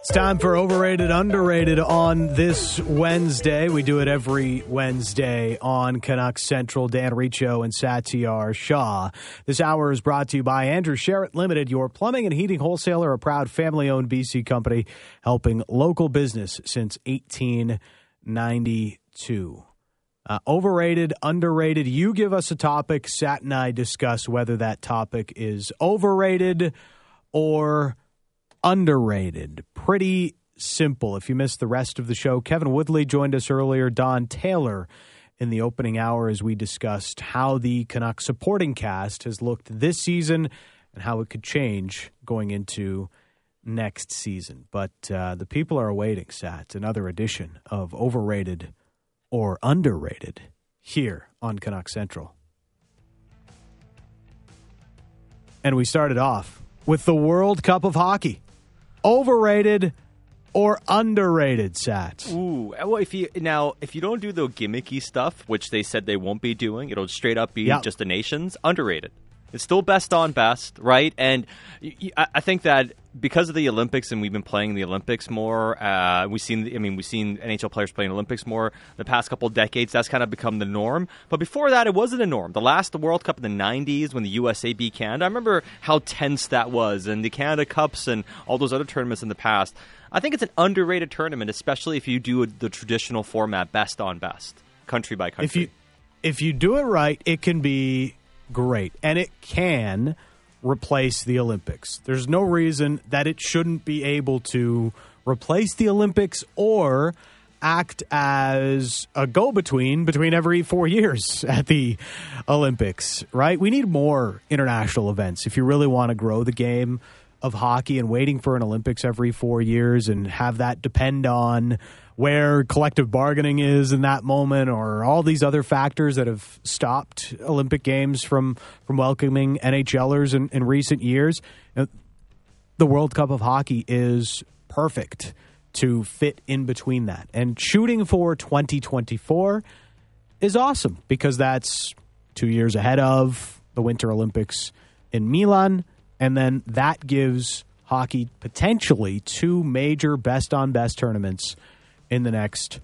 It's time for overrated, underrated on this Wednesday. We do it every Wednesday on Canucks Central. Dan Riccio and Satiar Shah. This hour is brought to you by Andrew Sheret Limited, your plumbing and heating wholesaler, a proud family-owned BC company helping local business since 1892. Uh, overrated, underrated. You give us a topic. Sat and I discuss whether that topic is overrated or underrated. Pretty simple. If you missed the rest of the show, Kevin Woodley joined us earlier, Don Taylor in the opening hour as we discussed how the Canucks supporting cast has looked this season and how it could change going into next season. But uh, the people are awaiting, Sat, another edition of Overrated or Underrated here on Canuck Central. And we started off with the World Cup of Hockey overrated or underrated sat ooh eh, well if you now if you don't do the gimmicky stuff which they said they won't be doing it'll straight up be Yep. just the nations underrated it's still best on best right? And I think that because of the Olympics and we've been playing the Olympics more uh, we've seen I mean we've seen NHL players playing Olympics more the past couple of decades. That's kind of become the norm. But before that it wasn't a norm. The last World Cup in the 90s when the USA beat Canada I remember how tense that was and the Canada Cups and all those other tournaments in the past. I think it's an underrated tournament especially if you do the traditional format best on best country by country if you if you do it right it can be great and it can replace the olympics. There's no reason that it shouldn't be able to replace the olympics or act as a go-between between every four years at the olympics right? We need more international events if you really want to grow the game of hockey and waiting for an olympics every four years and have that depend on where collective bargaining is in that moment or all these other factors that have stopped Olympic Games from from welcoming NHLers in, in recent years. The World Cup of Hockey is perfect to fit in between that. And shooting for 2024 is awesome because that's two years ahead of the Winter Olympics in Milan. And then that gives hockey potentially two major best on best tournaments in the next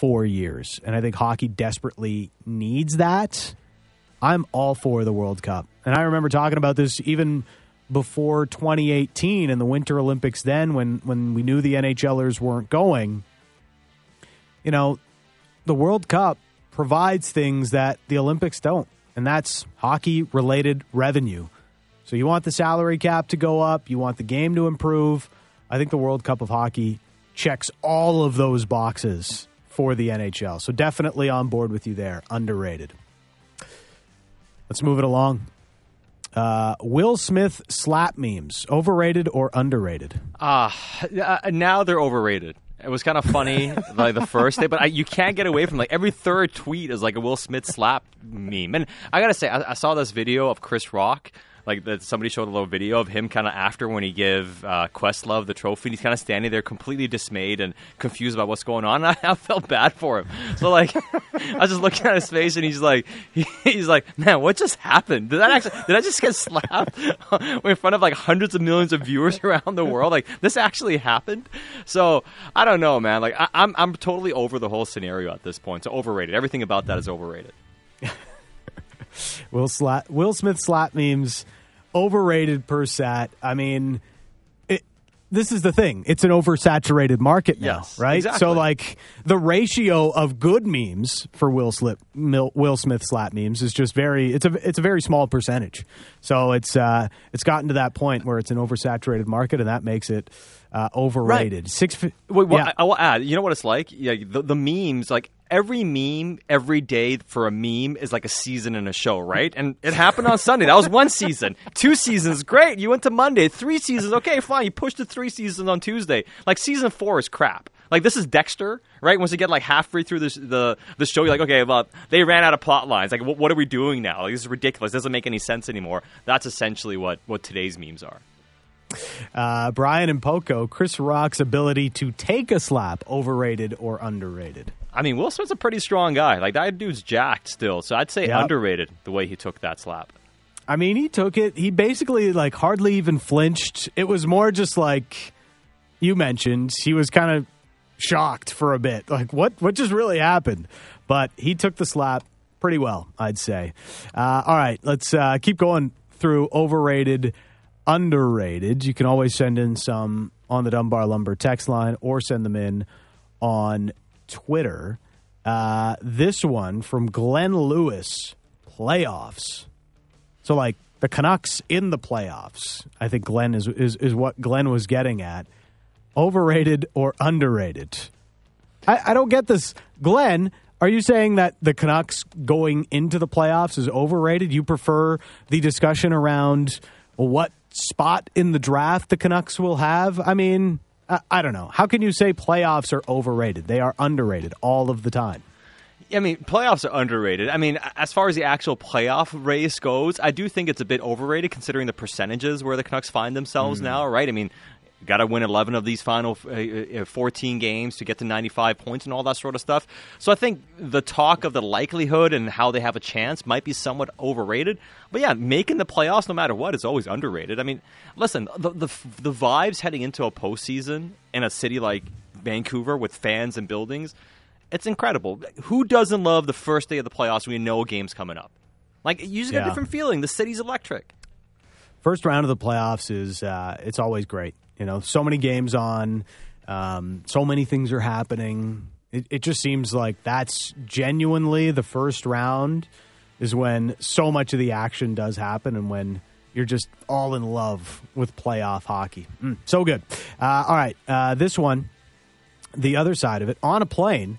four years. And I think hockey desperately needs that. I'm all for the World Cup. And I remember talking about this even before 2018 and the Winter Olympics then when when we knew the NHLers weren't going. You know, the World Cup provides things that the Olympics don't, and that's hockey related revenue. So you want the salary cap to go up, you want the game to improve. I think the World Cup of Hockey checks all of those boxes for the NHL. So definitely on board with you there. Underrated. Let's move it along. Uh, Will Smith slap memes, overrated or underrated? Ah, uh, now they're overrated. It was kind of funny like the first day, but I, you can't get away from like every third tweet is like a Will Smith slap meme. And I gotta say, I, I saw this video of Chris Rock. Like that, somebody showed a little video of him kind of after when he gave uh, Questlove the trophy. And he's kind of standing there, completely dismayed and confused about what's going on. And I, I felt bad for him. So like, I was just looking at his face, and he's like, he, he's like, man, what just happened? Did that actually? Did I just get slapped in front of like hundreds of millions of viewers around the world? Like this actually happened? So I don't know, man. Like I, I'm, I'm totally over the whole scenario at this point. So overrated. Everything about that is overrated. Will slap Will Smith slap memes overrated per sat. I mean, it, this is the thing. It's an oversaturated market now, Yes, right? exactly. So like the ratio of good memes for Will Slip Will Smith slap memes is just very it's a it's a very small percentage. So it's uh it's gotten to that point where it's an oversaturated market and that makes it uh, overrated. Six fi- Wait, well, yeah. I, I will add. You know what it's like? Yeah, the, the memes, like every meme, every day for a meme is like a season in a show, right? And it happened on Sunday. That was one season. Two seasons, great. You went to Monday. Three seasons, okay, fine. You pushed to three seasons on Tuesday. Like season four is crap. Like this is Dexter, right? Once you get like halfway through this, the the show, you're like, okay, well, they ran out of plot lines. Like, what, what are we doing now? Like, this is ridiculous. doesn't make any sense anymore. That's essentially what what today's memes are. uh, Brian and Poco, Chris Rock's ability to take a slap, overrated or underrated? I mean, Will Smith's a pretty strong guy. Like that dude's jacked still, so I'd say Yep. underrated the way he took that slap. I mean, he took it. He basically like hardly even flinched. It was more just like you mentioned, he was kind of shocked for a bit. Like, what, what just really happened? But he took the slap pretty well, I'd say. Uh, all right, let's uh, keep going through overrated, underrated. You can always send in some on the Dunbar Lumber text line or send them in on Twitter. Uh, this one from Glenn Lewis playoffs. So, like the Canucks in the playoffs, I think Glenn is, is, is what Glenn was getting at. Overrated or underrated? I, I don't get this. Glenn, are you saying that the Canucks going into the playoffs is overrated? You prefer the discussion around what spot in the draft the Canucks will have? I mean, I, I don't know. How can you say playoffs are overrated? They are underrated all of the time. I mean, playoffs are underrated. I mean, as far as the actual playoff race goes, I do think it's a bit overrated considering the percentages where the Canucks find themselves mm. now, right? I mean, got to win 11 of these final uh, uh, 14 games to get to 95 points and all that sort of stuff. So I think the talk of the likelihood and how they have a chance might be somewhat overrated. But yeah, making the playoffs no matter what is always underrated. I mean, listen, the the, the vibes heading into a postseason in a city like Vancouver with fans and buildings – it's incredible. Who doesn't love the first day of the playoffs when you know a game's coming up? Like you just get yeah. a different feeling. The city's electric. First round of the playoffs is uh, it's always great. You know, so many games on, um, so many things are happening. It, it just seems like that's genuinely the first round is when so much of the action does happen and when you're just all in love with playoff hockey. Mm, so good. Uh, all right, uh, this one, the other side of it, on a plane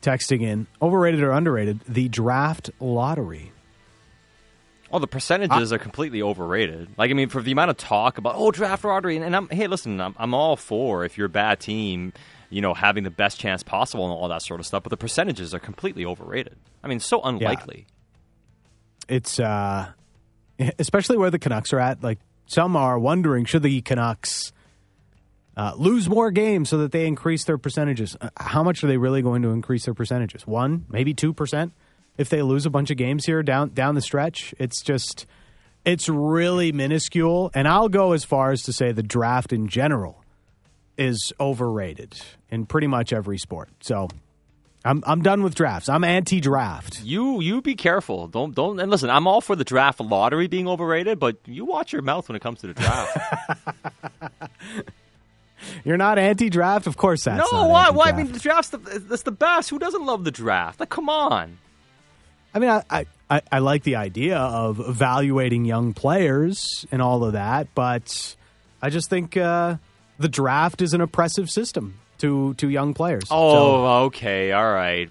texting in overrated or underrated the draft lottery. Oh, the percentages I, are completely overrated. Like, I mean, for the amount of talk about oh draft lottery, and, and I'm hey, listen, I'm, I'm all for if you're a bad team, you know, having the best chance possible and all that sort of stuff. But the percentages are completely overrated. I mean, so unlikely. Yeah. It's uh, especially where the Canucks are at. Like, some are wondering should the Canucks uh, lose more games so that they increase their percentages. Uh, how much are they really going to increase their percentages? One, maybe two percent. If they lose a bunch of games here down down the stretch, it's just it's really minuscule. And I'll go as far as to say the draft in general is overrated in pretty much every sport. So I'm I'm done with drafts. I'm anti-draft. You you be careful. Don't don't and listen. I'm all for the draft lottery being overrated, but you watch your mouth when it comes to the draft. You're not anti-draft, of course. That's no. Why? Why? I mean, the draft's the, that's the best. Who doesn't love the draft? Like, come on. I mean, I, I, I like the idea of evaluating young players and all of that, but I just think uh, the draft is an oppressive system to to young players. Oh, so, okay, all right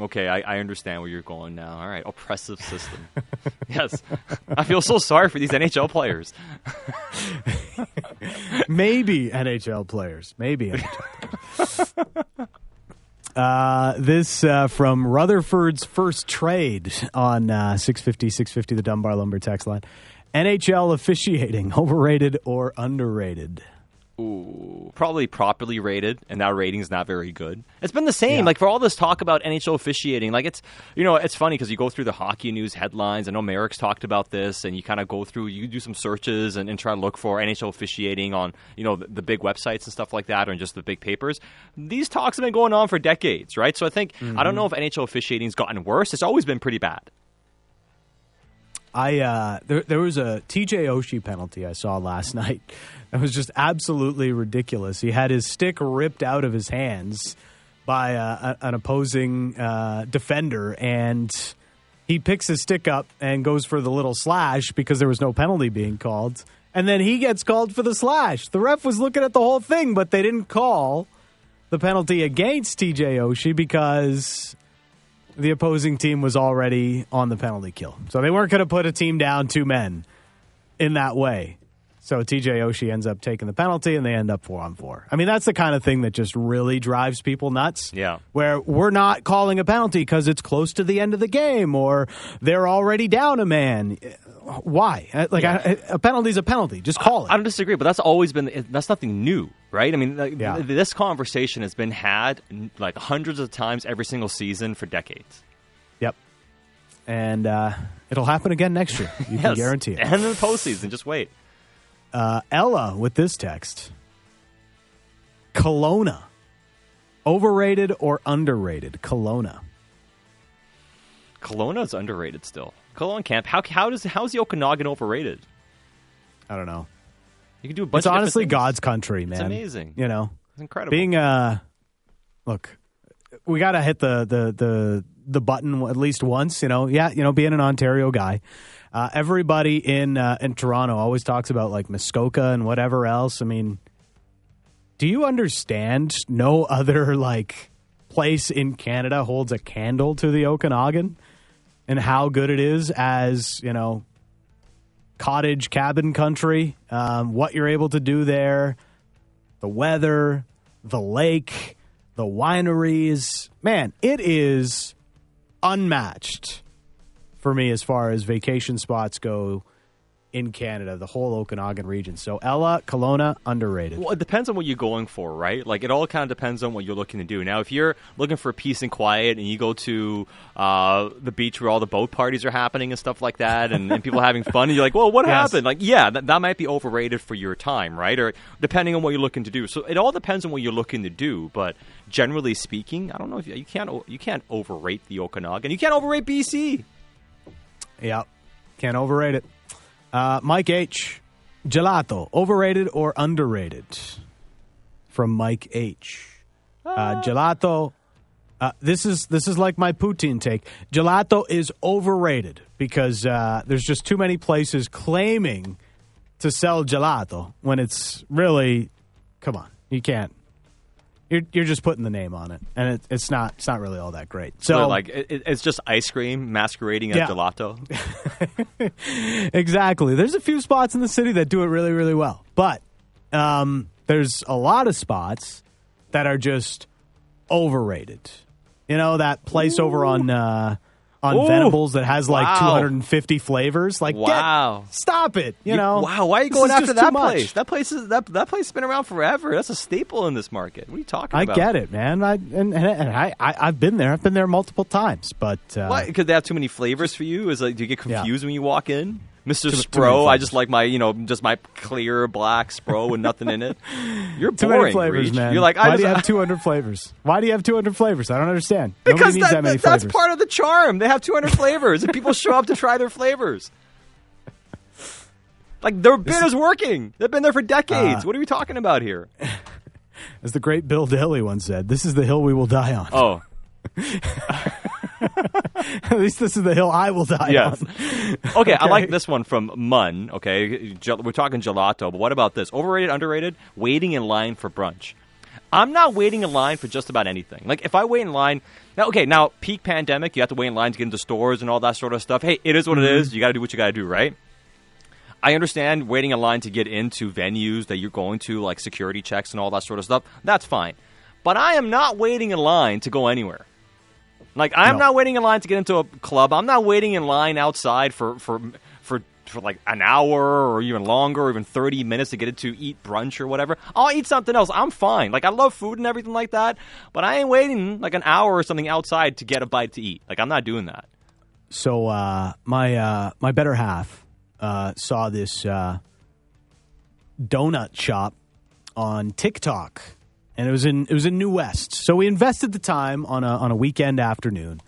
okay, I, I, understand where you're going now. All right, oppressive system. yes, I feel so sorry for these NHL players. Maybe NHL players. Maybe NHL players. Uh, this uh, from Rutherford's first trade on uh, 650 650 the Dunbar Lumber text line. NHL officiating overrated or underrated? Ooh, probably properly rated, and that rating's not very good. It's been the same, yeah. like for all this talk about NHL officiating. Like it's, you know, it's funny because you go through the hockey news headlines. I know Merrick's talked about this, and you kind of go through, you do some searches and, and, try to look for NHL officiating on, you know, the, the, big websites and stuff like that, or just the big papers. These talks have been going on for decades, right? So I think mm-hmm. I don't know if NHL officiating's gotten worse. It's always been pretty bad. I uh, there there was a TJ Oshie penalty I saw last night. That was just absolutely ridiculous. He had his stick ripped out of his hands by uh, an opposing uh, defender, and he picks his stick up and goes for the little slash because there was no penalty being called. And then he gets called for the slash. The ref was looking at the whole thing, but they didn't call the penalty against TJ Oshie because the opposing team was already on the penalty kill. So they weren't going to put a team down two men in that way. So TJ Oshie ends up taking the penalty and they end up four on four. I mean, that's the kind of thing that just really drives people nuts. Yeah. Where we're not calling a penalty because it's close to the end of the game or they're already down a man. Why? Uh, like yeah. a penalty is a penalty. Just call it. I don't disagree, but that's always been that's nothing new, right? I mean, like, yeah. this conversation has been had like hundreds of times every single season for decades. Yep. And uh, it'll happen again next year. You yes. can guarantee it. And in the postseason, just wait. Uh, Ella with this text Kelowna. Overrated or underrated? Kelowna. Kelowna is underrated still. Camp. How how does how is the Okanagan overrated? I don't know. You can do a bunch. It's honestly. God's country, man. It's amazing. You know, It's incredible. being uh look, we got to hit the the the the button at least once. You know, yeah, you know, being an Ontario guy. Uh, everybody in uh, in Toronto always talks about like Muskoka and whatever else. I mean, do you understand? No other like place in Canada holds a candle to the Okanagan, and how good it is as you know cottage cabin country. Um, what you're able to do there, the weather, the lake, the wineries. Man, it is unmatched for me as far as vacation spots go in Canada, the whole Okanagan region. So Ella, Kelowna, underrated. Well, it depends on what you're going for, right? Like it all kind of depends on what you're looking to do. Now, if you're looking for peace and quiet, and you go to uh, the beach where all the boat parties are happening and stuff like that, and, and people are having fun, and you're like, "Well, what Yes. happened?" Like, yeah, that, that might be overrated for your time, right? Or depending on what you're looking to do. So it all depends on what you're looking to do. But generally speaking, I don't know if you, you can't you can't overrate the Okanagan. You can't overrate BC. Yeah, Can't overrate it. Uh, Mike H. Gelato, overrated or underrated? From Mike H. Uh, gelato. Uh, this is this is like my poutine take. Gelato is overrated because uh, there's just too many places claiming to sell gelato when it's really, come on, you can't. You're you're just putting the name on it, and it, it's not it's not really all that great. So So like it, it- it's just ice cream masquerading as Yeah. gelato. exactly. There's a few spots in the city that do it really, really well, but um, there's a lot of spots that are just overrated. You know that place over on uh, on Ooh. Venables that has like Wow. 250 flavors. Like, get- Wow. stop it! You, know, wow, why are you going after that place? That place is that that place has been around forever. That's a staple in this market. What are you talking about? I about? get it, man. I and, and, and I, I I've been there. I've been there multiple times, but uh, Why? Because they have too many flavors for you? Is like, do you get Yeah. confused when you walk in? Mr. Too- too many Spro, I just like my, you know, just my clear black Spro with nothing in it. You're Too boring, many flavors, Reach. man. You're like, Why I do you just, have 200 flavors? Why do you have 200 flavors? I don't understand. Because that- that, that's part of the charm. They have 200 flavors, and people show up to try their flavors. Like their bid is working. They've been there for decades. Uh, what are we talking about here? As the great Bill Daly once said, "This is the hill we will die on." Oh, At least this is the hill I will die Yes. on. Okay, I like this one from Mun. Okay, we're talking gelato, but what about this? Overrated, underrated? Waiting in line for brunch. I'm not waiting in line for just about anything. Like if I wait in line now, okay, now peak pandemic, you have to wait in line to get into stores and all that sort of stuff. Hey, it is what it mm-hmm. is. You got to do what you got to do, right? I understand waiting in line to get into venues that you're going to, like security checks and all that sort of stuff. That's fine. But I am not waiting in line to go anywhere. Like I'm No. not waiting in line to get into a club. I'm not waiting in line outside for for for for like an hour or even longer or even 30 minutes to get it to eat brunch or whatever. I'll eat something else. I'm fine. Like I love food and everything like that, but I ain't waiting like an hour or something outside to get a bite to eat. Like I'm not doing that. So uh, my uh, my better half uh, saw this uh, donut shop on TikTok, and it was in it was in New West. So we invested the time on a on a weekend afternoon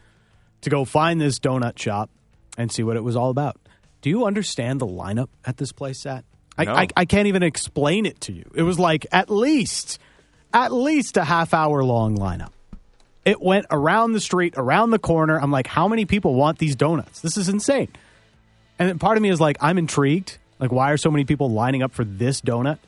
to go find this donut shop and see what it was all about. Do you understand the lineup at this place, At I, No. I, I can't even explain it to you. It was like at least at least a half hour long lineup. It went around the street, around the corner. I'm like, how many people want these donuts? This is insane. And then part of me is like, I'm intrigued. Like, why are so many people lining up for this donut?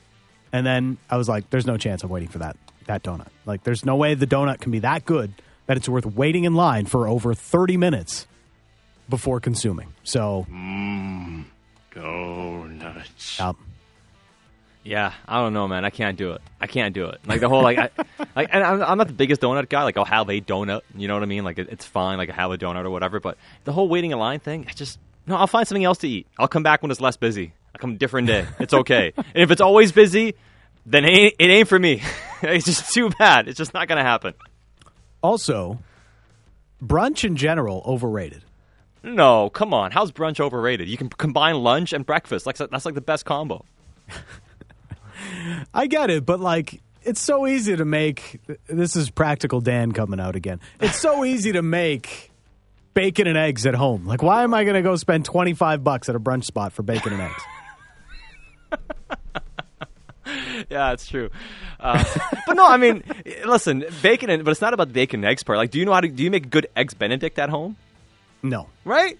And then I was like, there's no chance I'm waiting for that that donut. Like, there's no way the donut can be that good that it's worth waiting in line for over 30 minutes before consuming. So, Donuts. um, Yeah, I don't know, man. I can't do it. I can't do it. Like the whole like, I, like, and I'm, I'm not the biggest donut guy. Like I'll have a donut. You know what I mean? Like it, it's fine. Like I have a donut or whatever. But the whole waiting in line thing, I just no. I'll find something else to eat. I'll come back when it's less busy. I'll come a different day. It's okay. and if it's always busy, then it ain't, it ain't for me. it's just too bad. It's just not gonna happen. also, brunch in general overrated. No, come on. How's brunch overrated? You can combine lunch and breakfast. Like that's like the best combo. I get it, but like it's so easy to make. This is practical Dan coming out again. It's so easy to make bacon and eggs at home. Like, why am I going to go spend twenty five bucks at a brunch spot for bacon and eggs? yeah, it's true. Uh, but no, I mean, listen, bacon and but it's not about the bacon and eggs part. Like, do you know how to do you make good eggs Benedict at home? No. Right?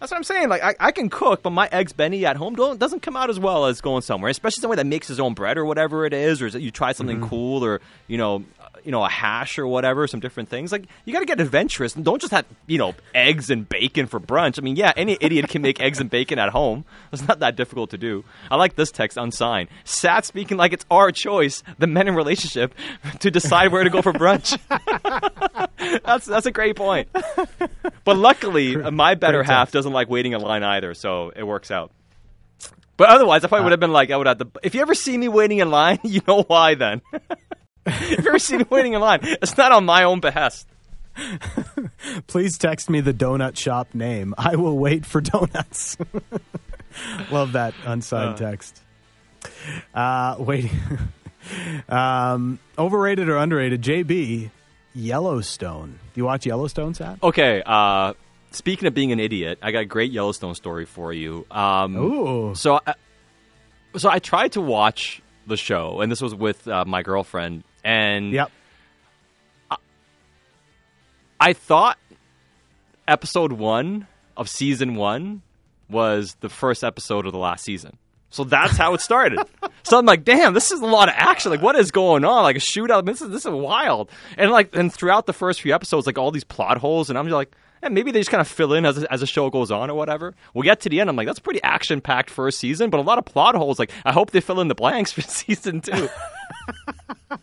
That's what I'm saying. Like I, I can cook, but my eggs Benny at home don't doesn't come out as well as going somewhere, especially somewhere that makes his own bread or whatever it is, or is you try something Mm-hmm. cool or you know, you know a hash or whatever, some different things. Like you got to get adventurous and don't just have you know eggs and bacon for brunch. I mean, yeah, any idiot can make eggs and bacon at home. It's not that difficult to do. I like this text unsigned. Sat speaking like it's our choice, the men in relationship, to decide where to go for brunch. that's that's a great point. But luckily, uh, my better half doesn't like waiting in line either, so it works out. But otherwise, I probably would have been like, I would have to. If you ever see me waiting in line, you know why then. If you ever see me waiting in line, it's not on my own behest. Please text me the donut shop name. I will wait for donuts. Love that unsigned text. Uh, wait. um, overrated or underrated? JB, Yellowstone. Do you watch Yellowstone, Sat? Okay, uh, speaking of being an idiot, I got a great Yellowstone story for you. Um, Ooh. So, I, so I tried to watch the show, and this was with uh, my girlfriend, and Yep. I thought episode one of season one was the first episode of the last season. So that's how it started. so I'm like, damn, this is a lot of action. Like, what is going on? Like a shootout. This is this is wild. And like, and throughout the first few episodes, like all these plot holes, and I'm just like, eh, maybe they just kind of fill in as as the show goes on or whatever. We'll get to the end, I'm like, that's a pretty action packed first season, but a lot of plot holes. Like, I hope they fill in the blanks for season two.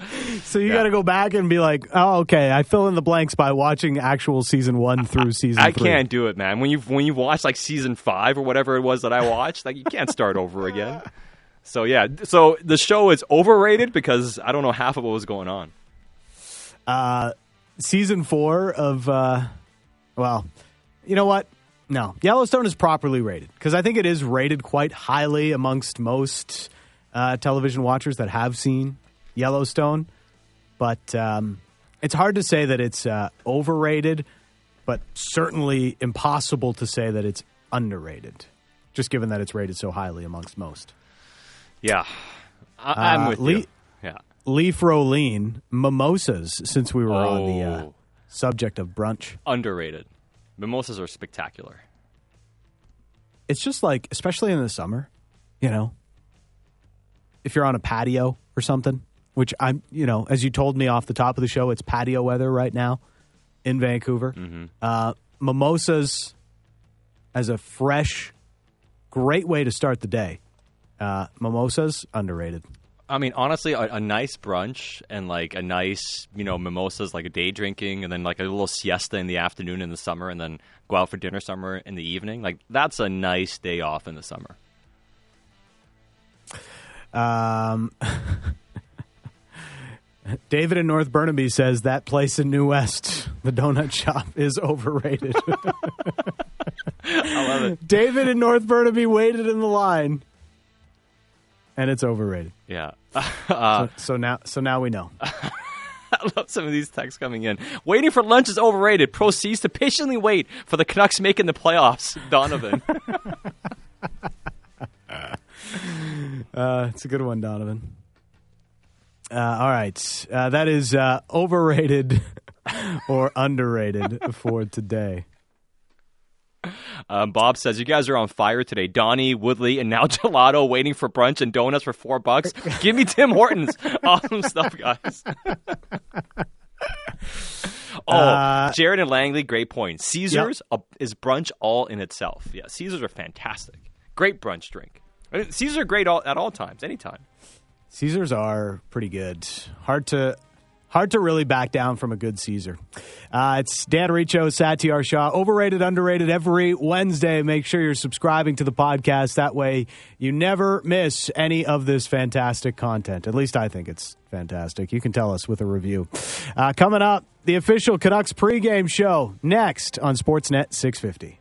So you got to go back and be like, oh, okay, I fill in the blanks by watching actual season one through season I can't do it, man. When you when you watch like season five or whatever it was that I watched, like you can't start over again. So yeah, so the show is overrated because I don't know half of what was going on. Uh, season four of, uh, well, you know what? No, Yellowstone is properly rated because I think it is rated quite highly amongst most uh, television watchers that have seen Yellowstone. But um, it's hard to say that it's uh, overrated, but certainly impossible to say that it's underrated, just given that it's rated so highly amongst most. Yeah, I, I'm Uh, with you. Yeah. Leaf Roline, mimosas, since we were on the uh, Oh. subject of brunch. Underrated. Mimosas are spectacular. it's just like, especially in the summer, you know, if you're on a patio or something, which I'm, you know, as you told me off the top of the show, it's patio weather right now in Vancouver. Uh, mimosas as a fresh, great way to start the day. Uh, mimosas underrated. I mean, honestly, a, a nice brunch and like a nice, you know, mimosas, like a day drinking, and then like a little siesta in the afternoon in the summer, and then go out for dinner summer in the evening. Like that's a nice day off in the summer. Um, David in North Burnaby says that place in New West, the donut shop, is overrated. I love it. David in North Burnaby waited in the line, and it's overrated. Yeah. Uh, So, so now, so now we know. I love some of these texts coming in. Waiting for lunch is overrated. Proceeds to patiently wait for the Canucks making the playoffs. Donovan. Uh, it's a good one, Donovan. Uh, all right, uh, that is uh, overrated or underrated for today. Um, Bob says, You guys are on fire today. Donnie, Woodley, and now Gelato waiting for brunch and donuts for four bucks. Give me Tim Hortons. awesome stuff, guys. oh, Uh, Jared and Langley, great point. Caesars uh, is brunch all in itself. Yeah, Caesars are fantastic. Great brunch drink. Caesars are great all, at all times, anytime. Caesars are pretty good. Hard to hard to really back down from a good Caesar. Uh, it's Dan Riccio, Satiar Shah. Overrated, underrated every Wednesday. Make sure you're subscribing to the podcast. That way you never miss any of this fantastic content. At least I think it's fantastic. You can tell us with a review. Uh, coming up, the official Canucks pregame show next on Sportsnet 650.